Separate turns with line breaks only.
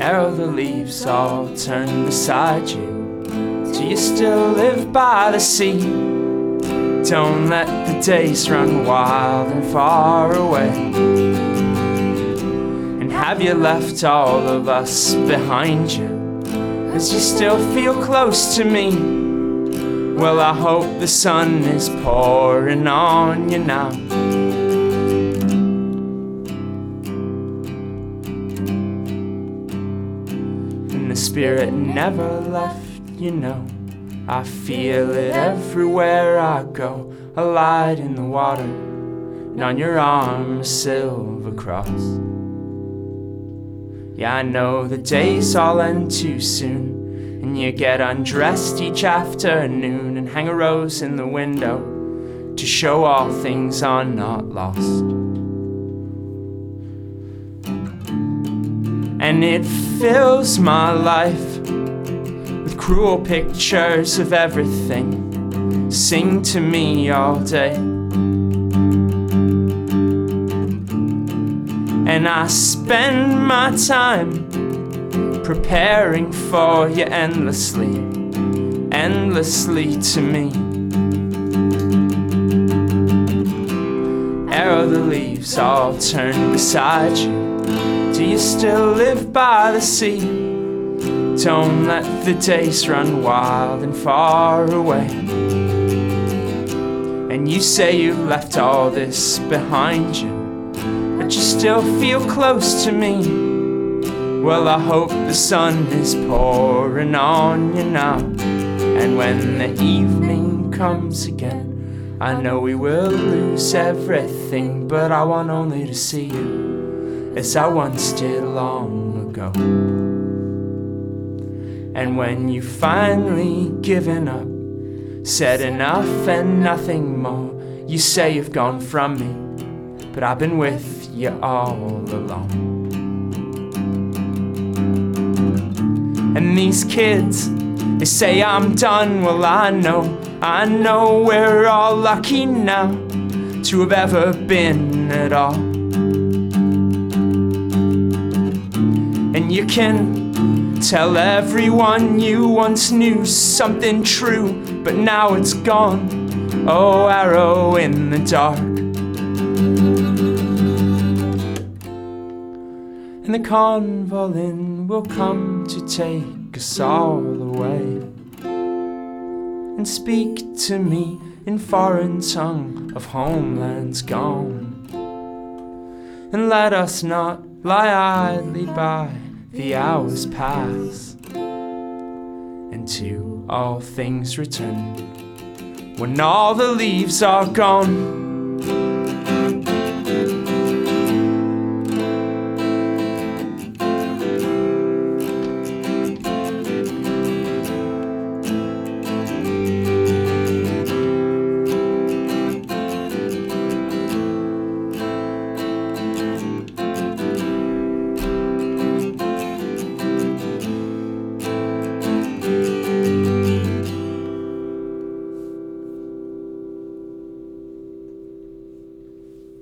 Arrow, the leaves all turn beside you. Do you still live by the sea? Don't let the days run wild and far away. And have you left all of us behind you? As you still feel close to me? Well, I hope the sun is pouring on you now. The spirit never left, you know. I feel it everywhere I go. A light in the water, and on your arm a silver cross. Yeah, I know the days all end too soon, and you get undressed each afternoon and hang a rose in the window to show all things are not lost. And it fills my life with cruel pictures of everything. Sing to me all day. And I spend my time preparing for you endlessly, endlessly to me. The leaves all turn beside you. Do you still live by the sea? Don't let the days run wild and far away. And you say you've left all this behind you, but you still feel close to me. Well, I hope the sun is pouring on you now. And when the evening comes again, I know we will lose everything, but I want only to see you as I once did long ago. And when you finally given up, said enough and nothing more, you say you've gone from me, but I've been with you all along. And these kids, they say I'm done. Well, I know, I know we're all lucky now to have ever been at all. And you can tell everyone you once knew something true, but now it's gone. Oh, arrow in the dark. And the convolin will come to take us all away and speak to me in foreign tongue of homelands gone. And let us not lie idly by the hours pass and to all things return when all the leaves are gone